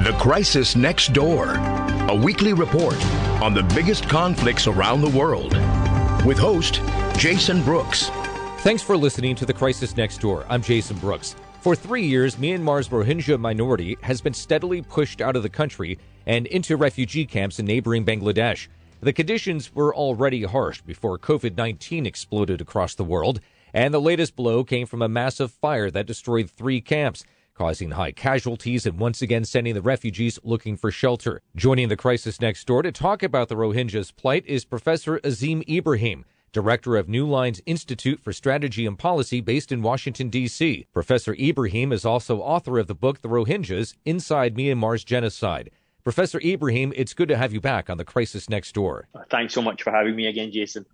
The Crisis Next Door, a weekly report on the biggest conflicts around the world. With host Jason Brooks. Thanks for listening to The Crisis Next Door. I'm Jason Brooks. For three years, Myanmar's Rohingya minority has been steadily pushed out of the country and into refugee camps in neighboring Bangladesh. The conditions were already harsh before COVID 19 exploded across the world, and the latest blow came from a massive fire that destroyed three camps causing high casualties and once again sending the refugees looking for shelter. Joining the crisis next door to talk about the Rohingyas' plight is Professor Azeem Ibrahim. Director of Newlines Institute for Strategy and Policy based in Washington, D.C. Professor Ibrahim is also author of the book The Rohingyas Inside Myanmar's Genocide. Professor Ibrahim, it's good to have you back on the Crisis Next Door. Thanks so much for having me again, Jason.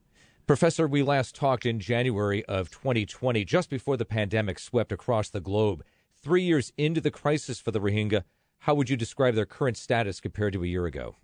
Professor, we last talked in January of 2020, just before the pandemic swept across the globe. Three years into the crisis for the Rohingya, how would you describe their current status compared to a year ago?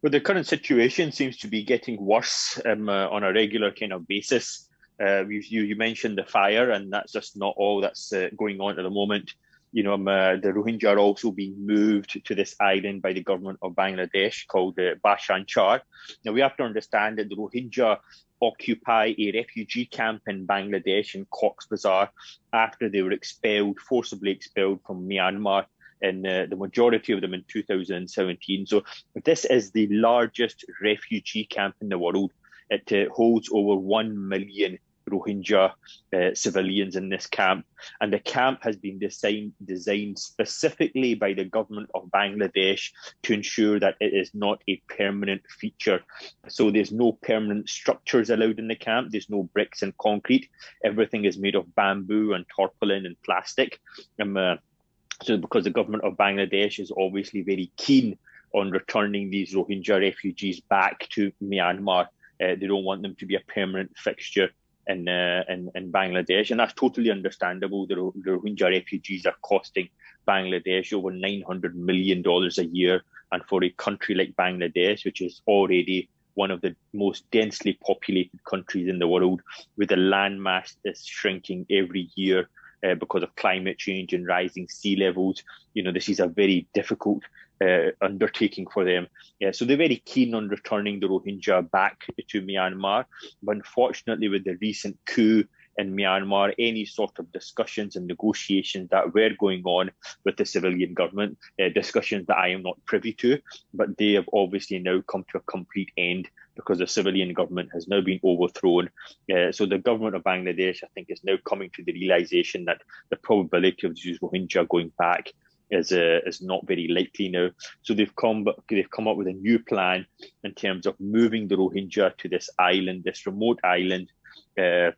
Well, the current situation seems to be getting worse um, uh, on a regular kind of basis. Uh, you, you, mentioned the fire, and that's just not all that's uh, going on at the moment. You know, um, uh, the Rohingya are also being moved to this island by the government of Bangladesh called uh, Bhasan Char. Now, we have to understand that the Rohingya occupy a refugee camp in Bangladesh in Cox's Bazar after they were expelled, forcibly expelled from Myanmar in uh, the majority of them in 2017. So this is the largest refugee camp in the world. It uh, holds over 1 million Rohingya uh, civilians in this camp. And the camp has been designed, designed specifically by the government of Bangladesh to ensure that it is not a permanent feature. So there's no permanent structures allowed in the camp. There's no bricks and concrete. Everything is made of bamboo and tarpaulin and plastic. Um, uh, so because the government of Bangladesh is obviously very keen on returning these Rohingya refugees back to Myanmar. Uh, they don't want them to be a permanent fixture in, uh, in, in Bangladesh, and that's totally understandable. The, the Rohingya refugees are costing Bangladesh over nine hundred million dollars a year, and for a country like Bangladesh, which is already one of the most densely populated countries in the world, with a landmass that's shrinking every year uh, because of climate change and rising sea levels. You know, this is a very difficult uh, undertaking for them. Yeah, so they're very keen on returning the Rohingya back to Myanmar. But unfortunately, with the recent coup in Myanmar, any sort of discussions and negotiations that were going on with the civilian government, uh, discussions that I am not privy to, but they have obviously now come to a complete end because the civilian government has now been overthrown. Uh, so the government of Bangladesh, I think, is now coming to the realization that the probability of these Rohingya going back is uh, is not very likely now. So they've come they've come up with a new plan in terms of moving the Rohingya to this island, this remote island, uh,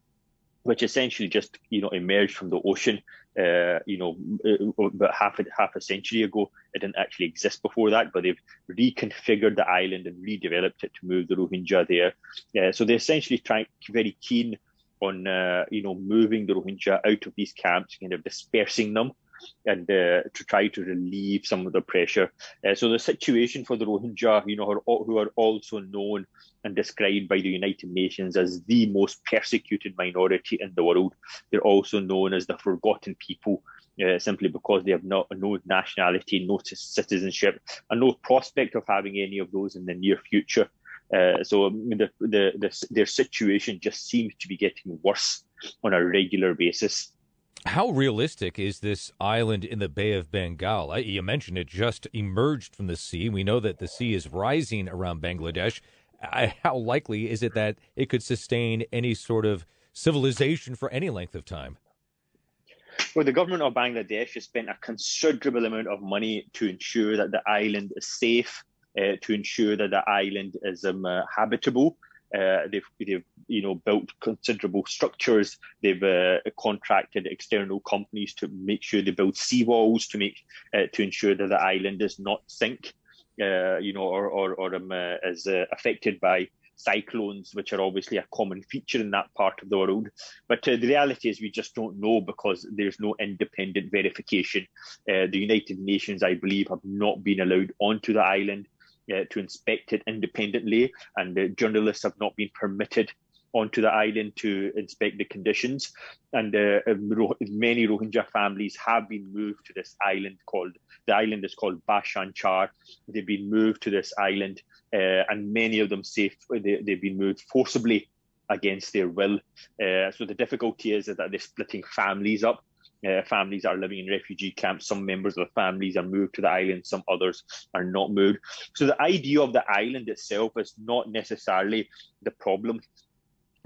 which essentially just you know emerged from the ocean. Uh, you know, uh, about half a, half a century ago, it didn't actually exist before that, but they've reconfigured the island and redeveloped it to move the Rohingya there. Uh, so they're essentially trying very keen on uh, you know moving the Rohingya out of these camps, kind of dispersing them and uh, to try to relieve some of the pressure. So the situation for the Rohingya, you know, who are also known and described by the United Nations as the most persecuted minority in the world, they're also known as the forgotten people. Uh, simply because they have not, no nationality, no citizenship, and no prospect of having any of those in the near future. Uh, so the, the, the, their situation just seems to be getting worse on a regular basis. How realistic is this island in the Bay of Bengal? You mentioned it just emerged from the sea. We know that the sea is rising around Bangladesh. How likely is it that it could sustain any sort of civilization for any length of time? Well, the government of Bangladesh has spent a considerable amount of money to ensure that the island is safe, uh, to ensure that the island is um, uh, habitable. Uh, they've, they've, you know, built considerable structures. They've uh, contracted external companies to make sure they build seawalls to make uh, to ensure that the island does not sink, uh, you know, or or, or um, uh, is uh, affected by cyclones, which are obviously a common feature in that part of the world. But the reality is, we just don't know because there's no independent verification. the United Nations, I believe, have not been allowed onto the island uh, to inspect it independently, and journalists have not been permitted onto the island to inspect the conditions. And uh, many Rohingya families have been moved to this island called the island is called Bhasan Char. They've been moved to this island, uh, and many of them safe. They, have been moved forcibly against their will. Uh, so the difficulty is that they're splitting families up. Uh, families are living in refugee camps. Some members of the families are moved to the island, some others are not moved. So the idea of the island itself is not necessarily the problem.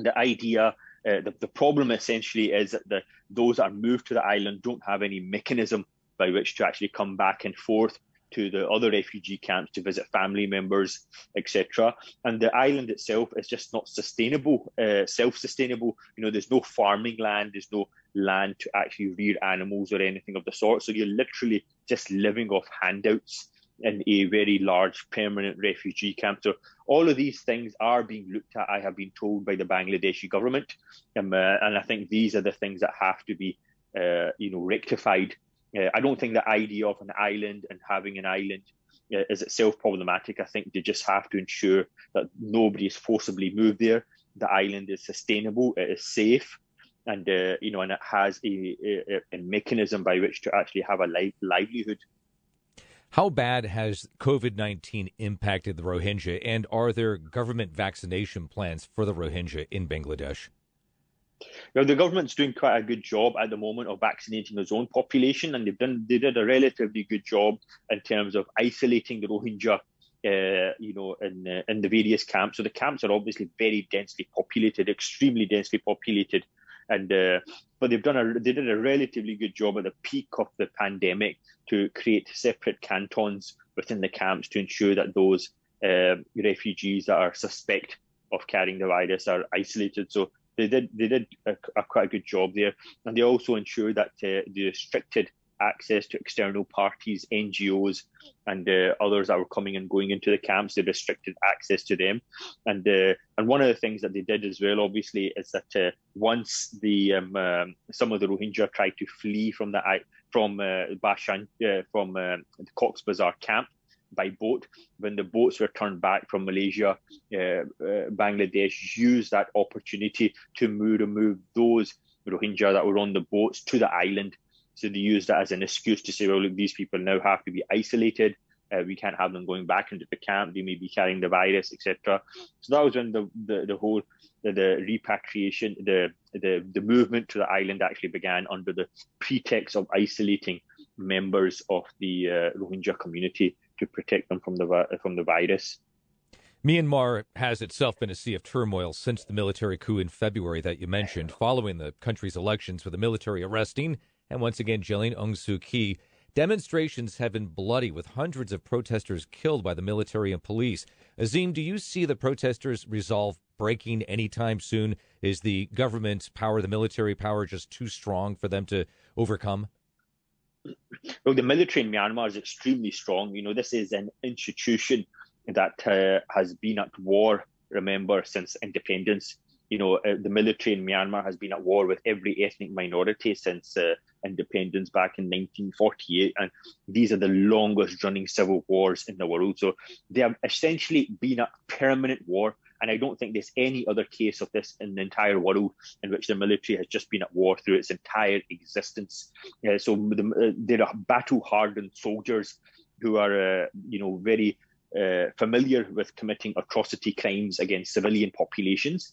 The idea, uh, the, the problem essentially is that the, those that are moved to the island don't have any mechanism by which to actually come back and forth to the other refugee camps to visit family members, etc. And the island itself is just not sustainable, uh, self-sustainable. You know, there's no farming land, there's no land to actually rear animals or anything of the sort. So you're literally just living off handouts in a very large permanent refugee camp. So all of these things are being looked at. I have been told by the Bangladeshi government, um, uh, and I think these are the things that have to be, uh, you know, rectified uh, I don't think the idea of an island and having an island uh, is itself problematic. I think they just have to ensure that nobody is forcibly moved there. The island is sustainable, it is safe, and uh, you know, and it has a, a, a, mechanism by which to actually have a li- livelihood. How bad has COVID 19 impacted the Rohingya, and are there government vaccination plans for the Rohingya in Bangladesh? Now, the government's doing quite a good job at the moment of vaccinating its own population, and they've done they did a relatively good job in terms of isolating the Rohingya, uh, you know, in uh, in the various camps. So the camps are obviously very densely populated, extremely densely populated, and uh, but they've done a they did a relatively good job at the peak of the pandemic to create separate cantons within the camps to ensure that those uh, refugees that are suspect of carrying the virus are isolated. So they did they did a, a quite a good job there, and they also ensured that uh, they restricted access to external parties, NGOs, and uh, others that were coming and going into the camps. They restricted access to them, and uh, and one of the things that they did as well, obviously, is that uh, once the um, um, some of the Rohingya tried to flee from the from uh, Bhasan uh, from uh, the Cox Bazar camp, by boat. When the boats were turned back from Malaysia, uh, uh, Bangladesh used that opportunity to move, remove those Rohingya that were on the boats to the island. So they used that as an excuse to say, well, look, these people now have to be isolated. Uh, we can't have them going back into the camp. They may be carrying the virus, etc. So that was when the the, the whole the, the, repatriation, the, the the movement to the island actually began under the pretext of isolating members of the uh, Rohingya community to protect them from the from the virus. Myanmar has itself been a sea of turmoil since the military coup in February that you mentioned, following the country's elections with the military arresting and once again jailing Aung Suu Kyi. Demonstrations have been bloody with hundreds of protesters killed by the military and police. Azeem, do you see the protesters' resolve breaking anytime soon? Is the government's power, the military power, just too strong for them to overcome? Well, the military in Myanmar is extremely strong. You know, this is an institution that uh, has been at war, remember, since independence. You know, uh, the military in Myanmar has been at war with every ethnic minority since uh, independence back in 1948. And these are the longest running civil wars in the world. So they have essentially been at permanent war and I don't think there's any other case of this in the entire world in which the military has just been at war through its entire existence. Uh, so the, uh, there are battle-hardened soldiers who are, uh, you know, very uh, familiar with committing atrocity crimes against civilian populations.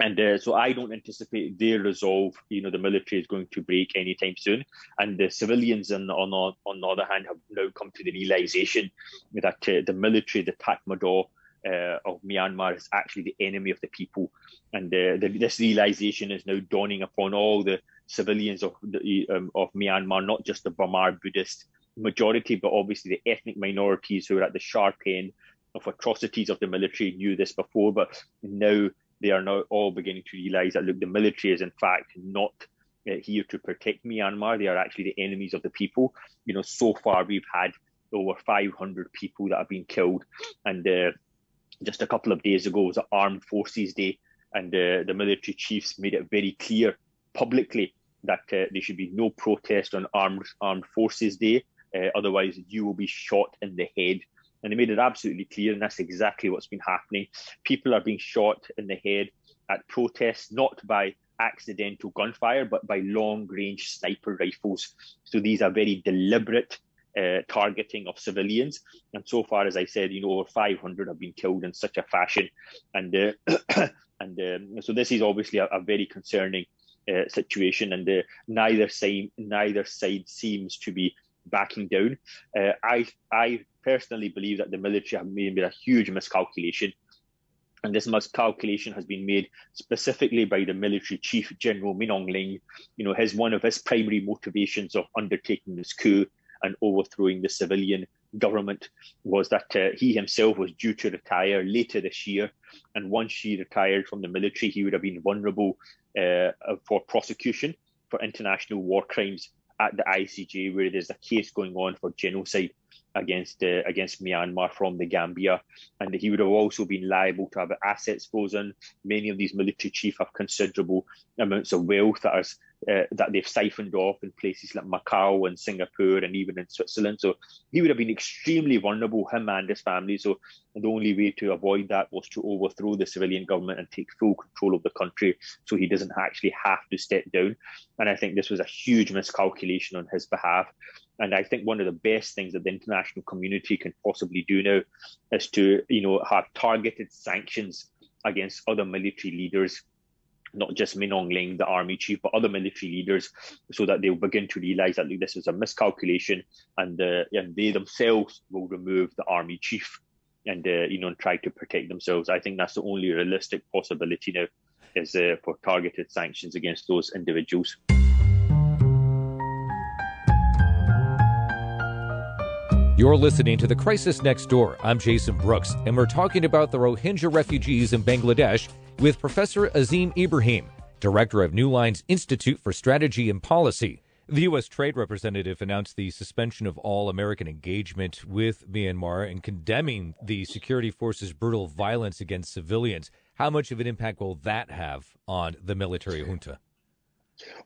And uh, so I don't anticipate their resolve, you know, the military is going to break anytime soon. And the civilians, on, on, on the other hand, have now come to the realization that uh, the military, the Tatmadaw, uh, of Myanmar is actually the enemy of the people. And uh, the, this realization is now dawning upon all the civilians of, the, um, of Myanmar, not just the Bamar Buddhist majority, but obviously the ethnic minorities who are at the sharp end of atrocities of the military knew this before, but now they are now all beginning to realize that look, the military is in fact not uh, here to protect Myanmar. They are actually the enemies of the people. You know, so far we've had over 500 people that have been killed, and uh, just a couple of days ago was Armed Forces Day, and uh, the military chiefs made it very clear publicly that uh, there should be no protest on Armed Armed Forces Day. Otherwise, you will be shot in the head. And they made it absolutely clear, and that's exactly what's been happening. People are being shot in the head at protests, not by accidental gunfire, but by long range sniper rifles. So these are very deliberate uh, targeting of civilians. And so far, as I said, you know, over 500 have been killed in such a fashion. And uh, and um, so this is obviously a, a very concerning uh, situation, and uh, neither side neither side seems to be backing down. Uh, I I personally believe that the military have made a huge miscalculation. And this miscalculation has been made specifically by the military chief, General Min Aung Hlaing. You know, his one of his primary motivations of undertaking this coup and overthrowing the civilian government was that uh, he himself was due to retire later this year. And once he retired from the military, he would have been vulnerable uh, for prosecution for international war crimes at the ICJ, where there's a case going on for genocide against uh, against Myanmar from the Gambia, and he would have also been liable to have assets frozen. Many of these military chiefs have considerable amounts of wealth that is uh, that they've siphoned off in places like Macau and Singapore and even in Switzerland. So he would have been extremely vulnerable, him and his family. So the only way to avoid that was to overthrow the civilian government and take full control of the country so he doesn't actually have to step down. And I think this was a huge miscalculation on his behalf. And I think one of the best things that the international community can possibly do now is to, you know, have targeted sanctions against other military leaders not just Min Aung Hlaing, the army chief, but other military leaders, so that they'll begin to realise that this is a miscalculation, and uh, and they themselves will remove the army chief, and uh, you know, try to protect themselves. I think that's the only realistic possibility now, is uh, for targeted sanctions against those individuals. You're listening to The Crisis Next Door. I'm Jason Brooks, and we're talking about the Rohingya refugees in Bangladesh with Professor Azeem Ibrahim, director of Newlines Institute for Strategy and Policy. The U.S. Trade Representative announced the suspension of all American engagement with Myanmar and condemning the security forces' brutal violence against civilians. How much of an impact will that have on the military junta?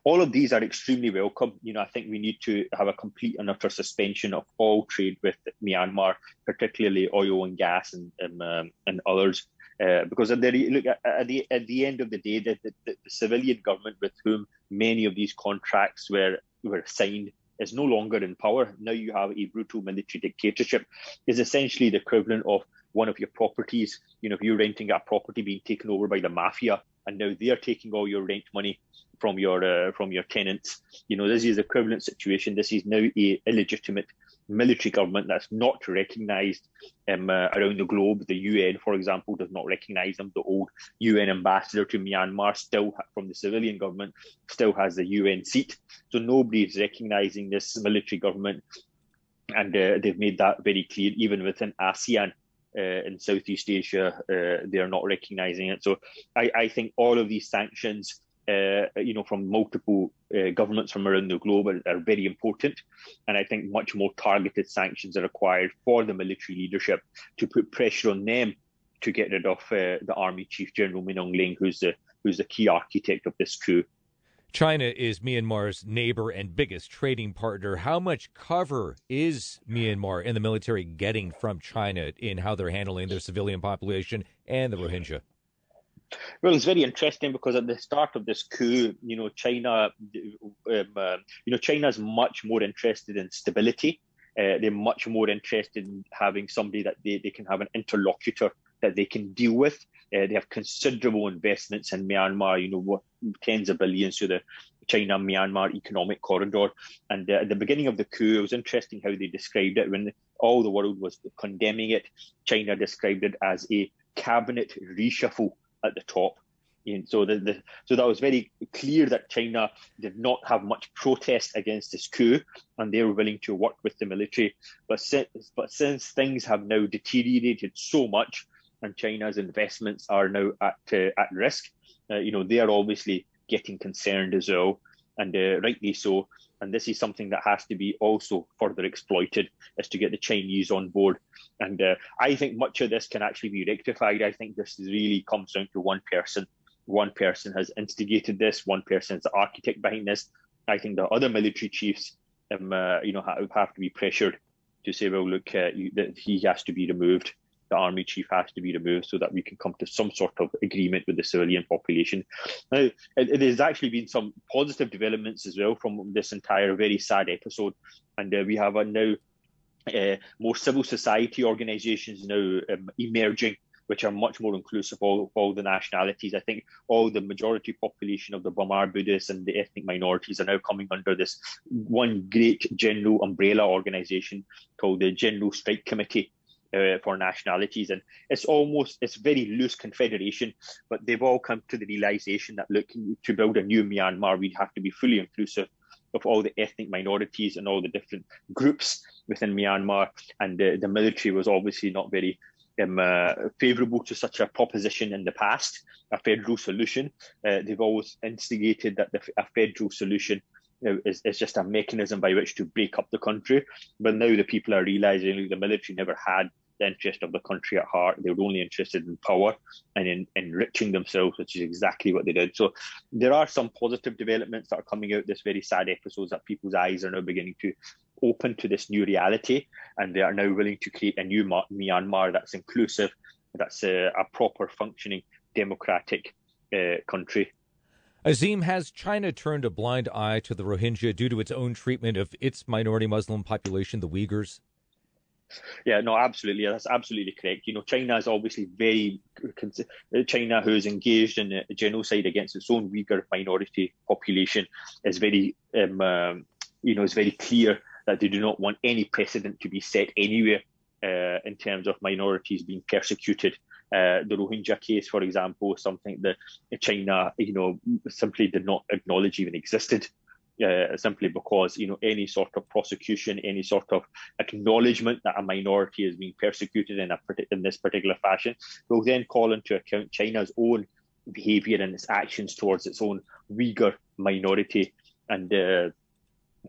all of these are extremely welcome. You know, I think we need to have a complete and utter suspension of all trade with Myanmar, particularly oil and gas and and, um, and others. Uh, because at the look at, the at the end of the day, the, the, the, civilian government with whom many of these contracts were were signed is no longer in power. Now you have a brutal military dictatorship. Is essentially the equivalent of one of your properties. You know, if you're renting a property being taken over by the mafia, and now they're taking all your rent money from your uh, from your tenants. You know, this is equivalent situation. This is now a illegitimate military government that's not recognised um, uh, around the globe. The UN, for example, does not recognise them. The old UN ambassador to Myanmar, still from the civilian government, still has the UN seat. So nobody is recognising this military government, and uh, they've made that very clear. Even within ASEAN, uh, in Southeast Asia, uh, they're not recognizing it. So I, I, think all of these sanctions uh, you know, from multiple uh, governments from around the globe are, are, very important. And I think much more targeted sanctions are required for the military leadership to put pressure on them to get rid of uh, the Army Chief General Min Aung Hlaing, who's the who's the key architect of this coup. China is Myanmar's neighbor and biggest trading partner. How much cover is Myanmar and the military getting from China in how they're handling their civilian population and the Rohingya? Well, it's very interesting because at the start of this coup, you know, China, um, uh, you know, China's much more interested in stability. Uh, they're much more interested in having somebody that they, they can have an interlocutor that they can deal with. Uh, they have considerable investments in Myanmar, you know, tens of billions to the China Myanmar economic corridor. And uh, at the beginning of the coup, it was interesting how they described it when all the world was condemning it. China described it as a cabinet reshuffle at the top. And so the, the, so that was very clear that China did not have much protest against this coup, and they were willing to work with the military. But since, but since things have now deteriorated so much, and China's investments are now at uh, at risk, uh, you know they are obviously getting concerned as well, and uh, rightly so. And this is something that has to be also further exploited, is to get the Chinese on board. And uh, I think much of this can actually be rectified. I think this really comes down to one person one person has instigated this, one person is the architect behind this. I think the other military chiefs, um, uh, you know, have, have, to be pressured to say, well, look, uh, you, he has to be removed. The army chief has to be removed so that we can come to some sort of agreement with the civilian population. Now, it, it actually been some positive developments as well from this entire very sad episode, and uh, we have a now uh, more civil society organisations now um, emerging which are much more inclusive of all the nationalities. I think all the majority population of the Bamar Buddhists and the ethnic minorities are now coming under this one great general umbrella organization called the General Strike Committee. Uh, for nationalities and it's almost it's very loose confederation but they've all come to the realization that look to build a new myanmar we'd have to be fully inclusive of all the ethnic minorities and all the different groups within Myanmar. And uh, the military was obviously not very um, uh, favourable to such a proposition in the past, a federal solution. Uh, they've always instigated that the, a federal solution is just a mechanism by which to break up the country. But now the people are realising the military never had the interest of the country at heart. They were only interested in power and in enriching themselves, which is exactly what they did. So there are some positive developments that are coming out this very sad episodes that people's eyes are now beginning to open to this new reality and they are now willing to create a new Myanmar that's inclusive, that's a, a proper functioning democratic uh, country. Azeem, has China turned a blind eye to the Rohingya due to its own treatment of its minority Muslim population, the Uyghurs? Yeah, no, absolutely. That's absolutely correct. You know, China is obviously very China, who's engaged in a genocide against its own Uyghur minority population, is very, um, um, you know, is very clear that they do not want any precedent to be set anywhere uh, in terms of minorities being persecuted. Uh, the Rohingya case, for example, is something that China, you know, simply did not acknowledge even existed uh, simply because you know any sort of prosecution, any sort of acknowledgement that a minority is being persecuted in a in this particular fashion will then call into account China's own behaviour and its actions towards its own Uyghur minority, and uh,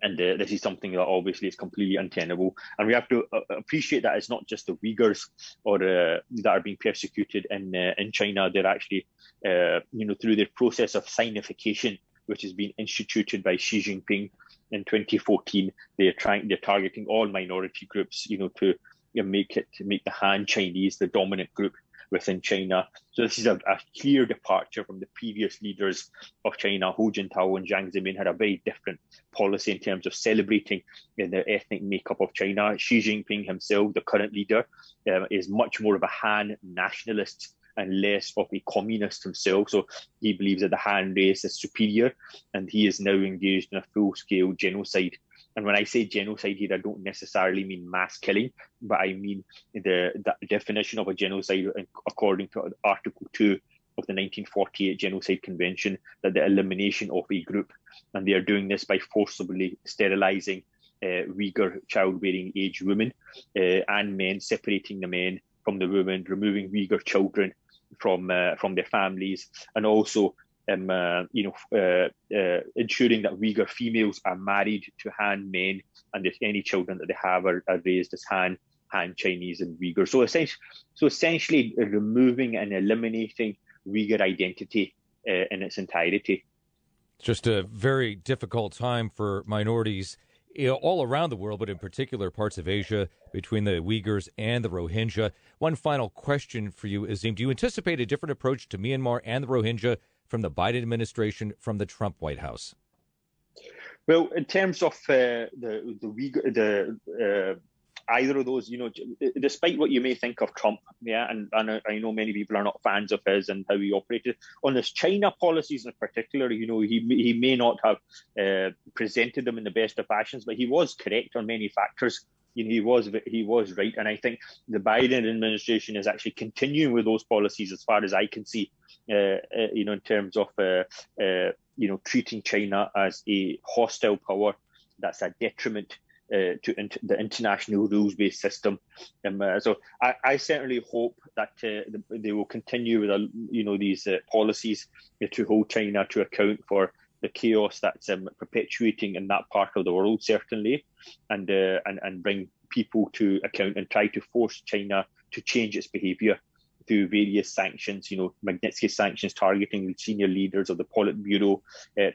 and uh, this is something that obviously is completely untenable. And we have to uh, appreciate that it's not just the Uyghurs or uh, that are being persecuted in uh, in China. They're actually, uh, you know, through the process of sinification, which has been instituted by Xi Jinping in 2014. They're trying, they're targeting all minority groups, you know, to you know, make it to make the Han Chinese the dominant group within China. So this is a, a, clear departure from the previous leaders of China. Hu Jintao and Jiang Zemin had a very different policy in terms of celebrating the ethnic makeup of China. Xi Jinping himself, the current leader, um, is much more of a Han nationalist and less of a communist himself. So he believes that the Han race is superior, and he is now engaged in a full-scale genocide. And when I say genocide here, I don't necessarily mean mass killing, but I mean the, the definition of a genocide according to Article 2 of the 1948 Genocide Convention, that the elimination of a group. And they are doing this by forcibly sterilizing uh, Uyghur childbearing age women uh, and men, separating the men from the women, removing Uyghur children from uh, from their families, and also um, uh, you know, uh, uh, ensuring that Uyghur females are married to Han men, and if any children that they have are, are raised as Han, Han Chinese, and Uyghur. So essentially, so essentially removing and eliminating Uyghur identity uh, in its entirety. It's Just a very difficult time for minorities you know, all around the world, but in particular parts of Asia between the Uyghurs and the Rohingya. One final question for you, Azeem. Do you anticipate a different approach to Myanmar and the Rohingya from the Biden administration, from the Trump White House? Well, in terms of uh, the the Uyghur, the uh, either of those, you know, despite what you may think of Trump, yeah, and, and I know many people are not fans of his and how he operated on his China policies in particular. You know, he he may not have uh, presented them in the best of fashions, but he was correct on many factors. You know, he was he was right, and I think the Biden administration is actually continuing with those policies as far as I can see. Uh, uh, you know, in terms of uh, uh, you know treating China as a hostile power that's a detriment uh, to the international rules-based system. Um, uh, so I, I, certainly hope that uh, they will continue with, uh, you know, these uh, policies to hold China to account for the chaos that's um, perpetuating in that part of the world, certainly, and uh, and and bring people to account and try to force China to change its behaviour through various sanctions, you know, Magnitsky sanctions targeting senior leaders of the Politburo,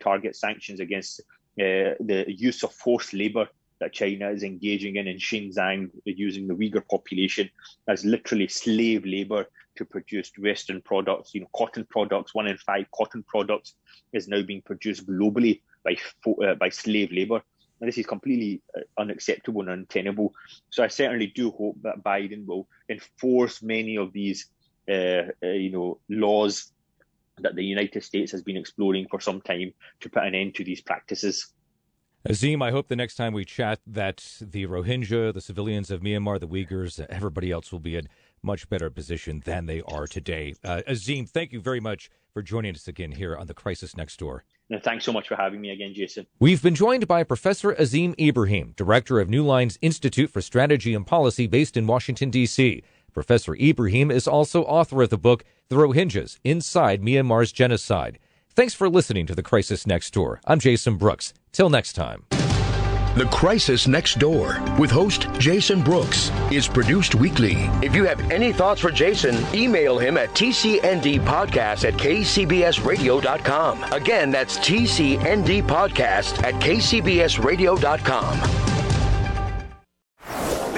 target sanctions against the use of forced labour that China is engaging in in Xinjiang, using the Uyghur population as literally slave labor to produce Western products. You know, cotton products, one in five cotton products is now being produced globally by uh, by slave labor. And this is completely uh, unacceptable and untenable. So I certainly do hope that Biden will enforce many of these, uh, uh, you know, laws that the United States has been exploring for some time to put an end to these practices. Azeem, I hope the next time we chat that the Rohingya, the civilians of Myanmar, the Uyghurs, everybody else will be in much better position than they are today. Uh, Azeem, thank you very much for joining us again here on The Crisis Next Door. No, thanks so much for having me again, Jason. We've been joined by Professor Azeem Ibrahim, director of Newlines Institute for Strategy and Policy based in Washington, D.C. Professor Ibrahim is also author of the book The Rohingyas Inside Myanmar's Genocide. Thanks for listening to The Crisis Next Door. I'm Jason Brooks. Till next time. The Crisis Next Door with host Jason Brooks is produced weekly. If you have any thoughts for Jason, email him at tcndpodcast at kcbsradio.com. Again, that's tcndpodcast at kcbsradio.com.